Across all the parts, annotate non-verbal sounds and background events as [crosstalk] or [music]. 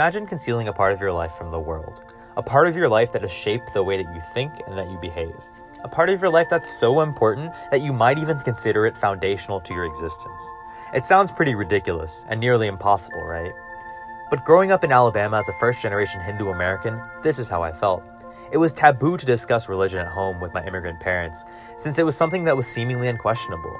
Imagine concealing a part of your life from the world, a part of your life that has shaped the way that you think and that you behave, a part of your life that's so important that you might even consider it foundational to your existence. It sounds pretty ridiculous and nearly impossible, right? But growing up in Alabama as a first generation Hindu American, this is how I felt. It was taboo to discuss religion at home with my immigrant parents, since it was something that was seemingly unquestionable.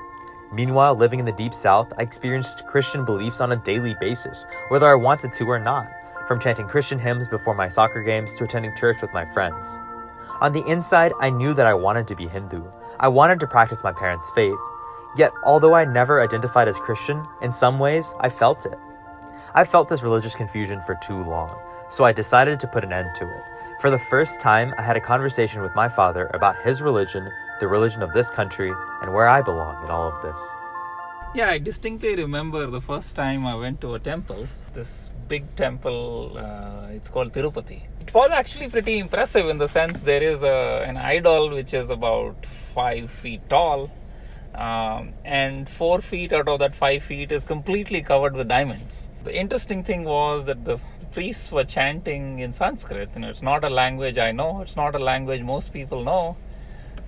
Meanwhile, living in the Deep South, I experienced Christian beliefs on a daily basis, whether I wanted to or not, from chanting Christian hymns before my soccer games to attending church with my friends. On the inside, I knew that I wanted to be Hindu. I wanted to practice my parents' faith. Yet, although I never identified as Christian, in some ways, I felt it. I felt this religious confusion for too long, so I decided to put an end to it. For the first time, I had a conversation with my father about his religion, the religion of this country, and where I belong in all of this. Yeah, I distinctly remember the first time I went to a temple, this big temple, uh, it's called Tirupati. It was actually pretty impressive in the sense there is a, an idol which is about five feet tall, um, and four feet out of that five feet is completely covered with diamonds. The interesting thing was that the priests were chanting in Sanskrit. You know, it's not a language I know. It's not a language most people know,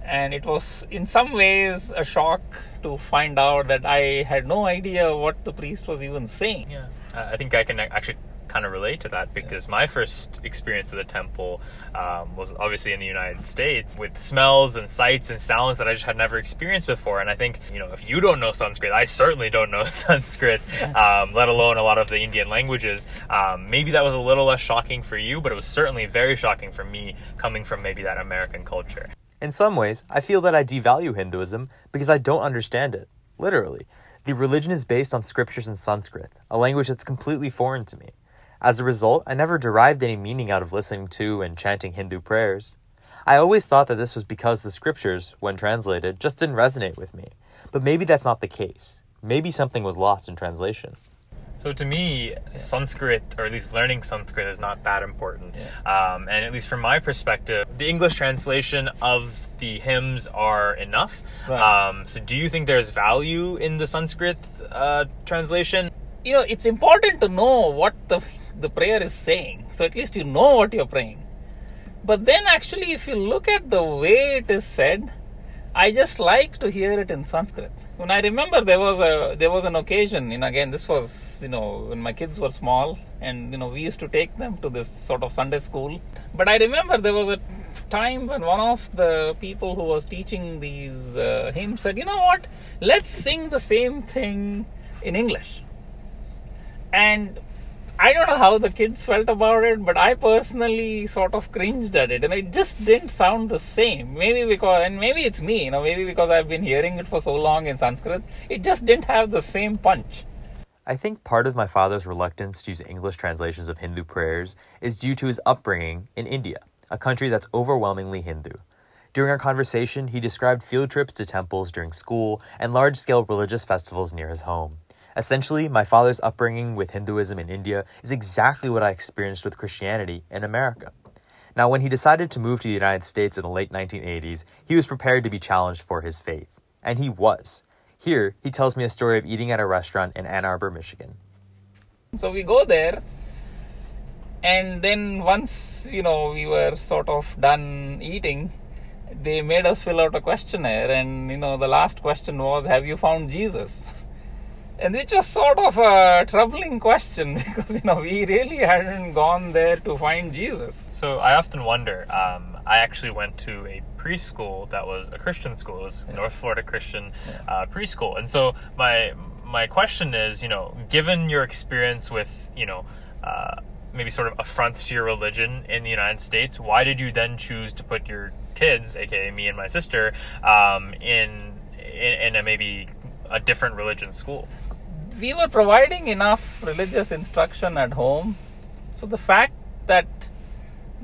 and it was in some ways a shock to find out that I had no idea what the priest was even saying. Yeah, I think I can actually kind of relate to that because my first experience of the temple um, was obviously in the United States with smells and sights and sounds that I just had never experienced before. And I think, you know, if you don't know Sanskrit, I certainly don't know [laughs] Sanskrit, um, let alone a lot of the Indian languages. Um, maybe that was a little less shocking for you, but it was certainly very shocking for me coming from maybe that American culture. In some ways, I feel that I devalue Hinduism because I don't understand it, literally. The religion is based on scriptures in Sanskrit, a language that's completely foreign to me. As a result, I never derived any meaning out of listening to and chanting Hindu prayers. I always thought that this was because the scriptures, when translated, just didn't resonate with me. But maybe that's not the case. Maybe something was lost in translation. So to me, Sanskrit, or at least learning Sanskrit, is not that important. Yeah. Um, and at least from my perspective, the English translation of the hymns are enough. Right. Um, so do you think there's value in the Sanskrit uh, translation? You know, it's important to know what the the prayer is saying. So at least you know what you're praying. But then actually, if you look at the way it is said, I just like to hear it in Sanskrit. When I remember there was a there was an occasion, and again this was you know when my kids were small, and you know we used to take them to this sort of Sunday school. But I remember there was a time when one of the people who was teaching these uh, hymns said, "You know what? Let's sing the same thing in English." And I don't know how the kids felt about it, but I personally sort of cringed at it, and it just didn't sound the same. Maybe because, and maybe it's me, you know, maybe because I've been hearing it for so long in Sanskrit, it just didn't have the same punch. I think part of my father's reluctance to use English translations of Hindu prayers is due to his upbringing in India, a country that's overwhelmingly Hindu. During our conversation, he described field trips to temples during school and large scale religious festivals near his home. Essentially, my father's upbringing with Hinduism in India is exactly what I experienced with Christianity in America. Now, when he decided to move to the United States in the late 1980s, he was prepared to be challenged for his faith. And he was. Here, he tells me a story of eating at a restaurant in Ann Arbor, Michigan. So we go there, and then once, you know, we were sort of done eating, they made us fill out a questionnaire, and, you know, the last question was, Have you found Jesus? [laughs] and which was sort of a troubling question [laughs] because you know we really hadn't gone there to find Jesus. So I often wonder. Um, I actually went to a preschool that was a Christian school. It was yeah. North Florida Christian yeah. uh, preschool, and so my my question is, you know, given your experience with you know. Uh, maybe sort of affronts to your religion in the United States, why did you then choose to put your kids, aka me and my sister, um, in, in in a maybe a different religion school? We were providing enough religious instruction at home. So the fact that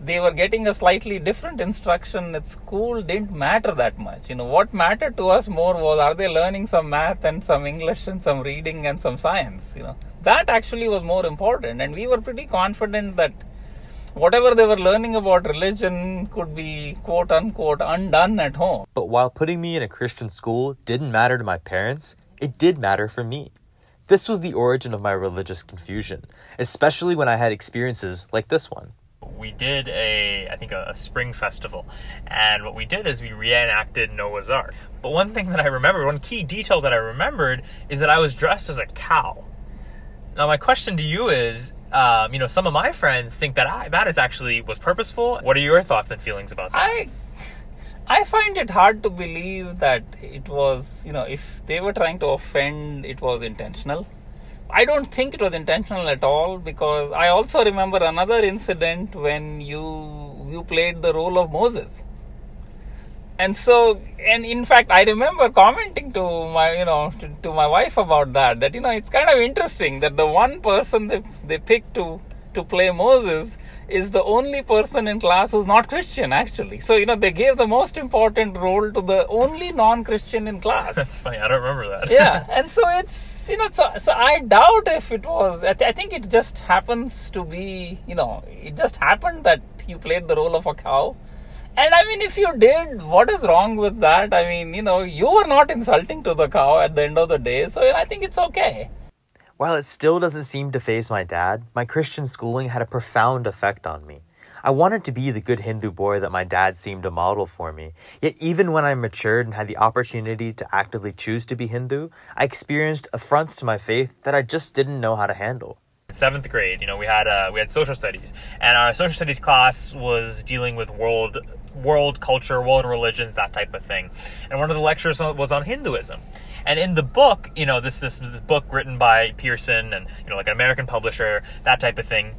they were getting a slightly different instruction at school didn't matter that much. You know, what mattered to us more was are they learning some math and some English and some reading and some science? You know, that actually was more important. And we were pretty confident that whatever they were learning about religion could be quote unquote undone at home. But while putting me in a Christian school didn't matter to my parents, it did matter for me. This was the origin of my religious confusion, especially when I had experiences like this one. We did a, I think, a, a spring festival, and what we did is we reenacted Noah's Ark. But one thing that I remembered, one key detail that I remembered, is that I was dressed as a cow. Now, my question to you is, um, you know, some of my friends think that I, that is actually was purposeful. What are your thoughts and feelings about that? I I find it hard to believe that it was, you know, if they were trying to offend, it was intentional. I don't think it was intentional at all because I also remember another incident when you you played the role of Moses. And so, and in fact, I remember commenting to my, you know, to, to my wife about that. That you know, it's kind of interesting that the one person they they picked to to play Moses is the only person in class who's not Christian, actually. So, you know, they gave the most important role to the only non Christian in class. That's funny. I don't remember that. [laughs] yeah. And so it's, you know, so, so I doubt if it was, I, th- I think it just happens to be, you know, it just happened that you played the role of a cow. And I mean, if you did, what is wrong with that? I mean, you know, you were not insulting to the cow at the end of the day. So I think it's okay. While it still doesn't seem to faze my dad, my Christian schooling had a profound effect on me. I wanted to be the good Hindu boy that my dad seemed to model for me. Yet, even when I matured and had the opportunity to actively choose to be Hindu, I experienced affronts to my faith that I just didn't know how to handle. Seventh grade, you know, we had uh, we had social studies, and our social studies class was dealing with world world culture, world religions, that type of thing. And one of the lectures was on Hinduism. And in the book, you know, this this this book written by Pearson and you know like an American publisher, that type of thing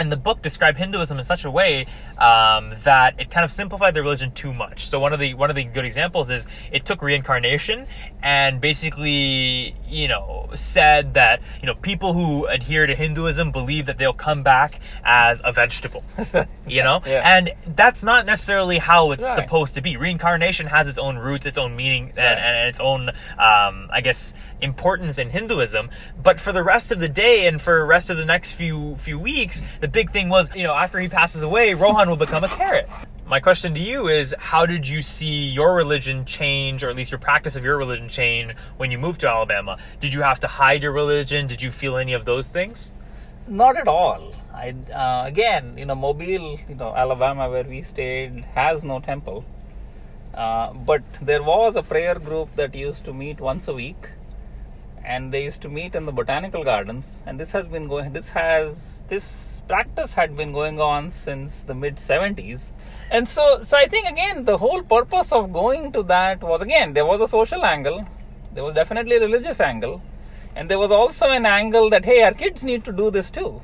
and the book described Hinduism in such a way um, that it kind of simplified the religion too much. So one of the one of the good examples is it took reincarnation and basically you know said that you know people who adhere to Hinduism believe that they'll come back as a vegetable, [laughs] you know, Yeah. and that's not necessarily how it's Right. supposed to be. Reincarnation has its own roots, its own meaning, Right. and, and its own um, I guess importance in Hinduism. But for the rest of the day and for the rest of the next few few weeks, the big thing was, you know, after he passes away, Rohan will become a carrot. My question to you is how did you see your religion change, or at least your practice of your religion change when you moved to Alabama? Did you have to hide your religion? Did you feel any of those things? Not at all. I uh, again, you know, Mobile, you know, Alabama, where we stayed, has no temple. Uh, but there was a prayer group that used to meet once a week, and they used to meet in the botanical gardens. And this has been going. This has this practice had been going on since the mid 70s. And so, so I think again, the whole purpose of going to that was again there was a social angle, there was definitely a religious angle, and there was also an angle that hey, our kids need to do this too.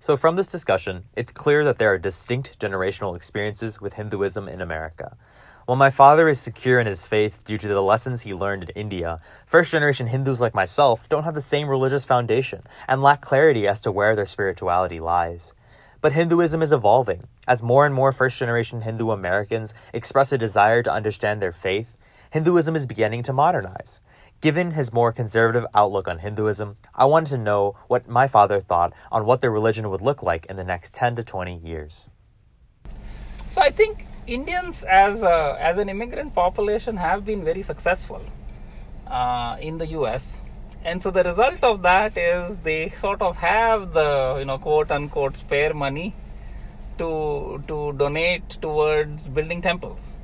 So, from this discussion, it's clear that there are distinct generational experiences with Hinduism in America. While my father is secure in his faith due to the lessons he learned in India, first generation Hindus like myself don't have the same religious foundation and lack clarity as to where their spirituality lies. But Hinduism is evolving. As more and more first generation Hindu Americans express a desire to understand their faith, Hinduism is beginning to modernize. Given his more conservative outlook on Hinduism, I wanted to know what my father thought on what their religion would look like in the next 10 to 20 years. So I think Indians as a, as an immigrant population have been very successful uh, in the U.S. And so the result of that is they sort of have the you know quote unquote spare money to to donate towards building temples.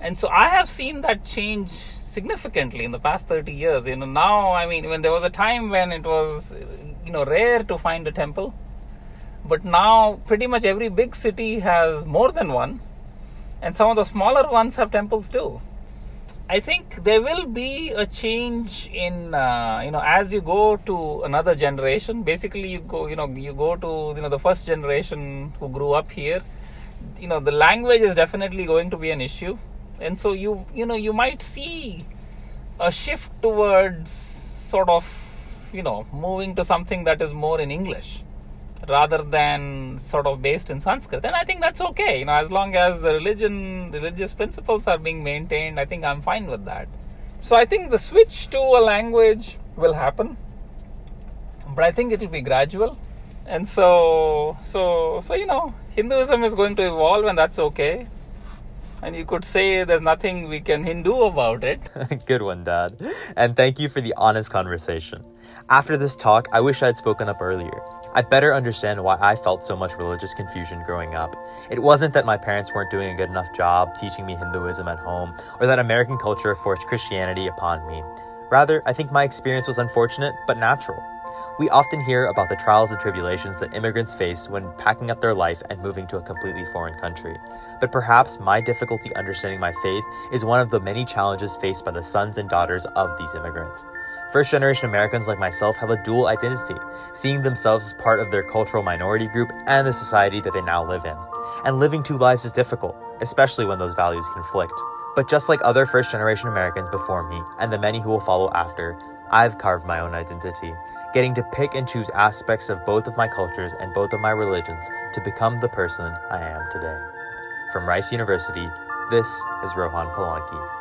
And so I have seen that change significantly in the past 30 years. You know now I mean when there was a time when it was you know rare to find a temple but now pretty much every big city has more than one and some of the smaller ones have temples too. I think there will be a change in uh, you know as you go to another generation basically you go you know you go to you know the first generation who grew up here you know the language is definitely going to be an issue. And so you you know you might see a shift towards sort of you know moving to something that is more in english rather than sort of based in Sanskrit. And I think that's okay, you know, as long as the religion, religious principles are being maintained, I think I'm fine with that. So I think the switch to a language will happen, but I think it will be gradual. And so, so, so you know, Hinduism is going to evolve, and that's okay. And you could say there's nothing we can Hindu about it. [laughs] Good one, Dad. And thank you for the honest conversation. After this talk, I wish I had spoken up earlier. I better understand why I felt so much religious confusion growing up. It wasn't that my parents weren't doing a good enough job teaching me Hinduism at home, or that American culture forced Christianity upon me. Rather, I think my experience was unfortunate but natural. We often hear about the trials and tribulations that immigrants face when packing up their life and moving to a completely foreign country. But perhaps my difficulty understanding my faith is one of the many challenges faced by the sons and daughters of these immigrants. First generation Americans like myself have a dual identity, seeing themselves as part of their cultural minority group and the society that they now live in. And living two lives is difficult, especially when those values conflict. But just like other first generation Americans before me, and the many who will follow after, I've carved my own identity, getting to pick and choose aspects of both of my cultures and both of my religions to become the person I am today. From Rice University, this is Rohan Palanki.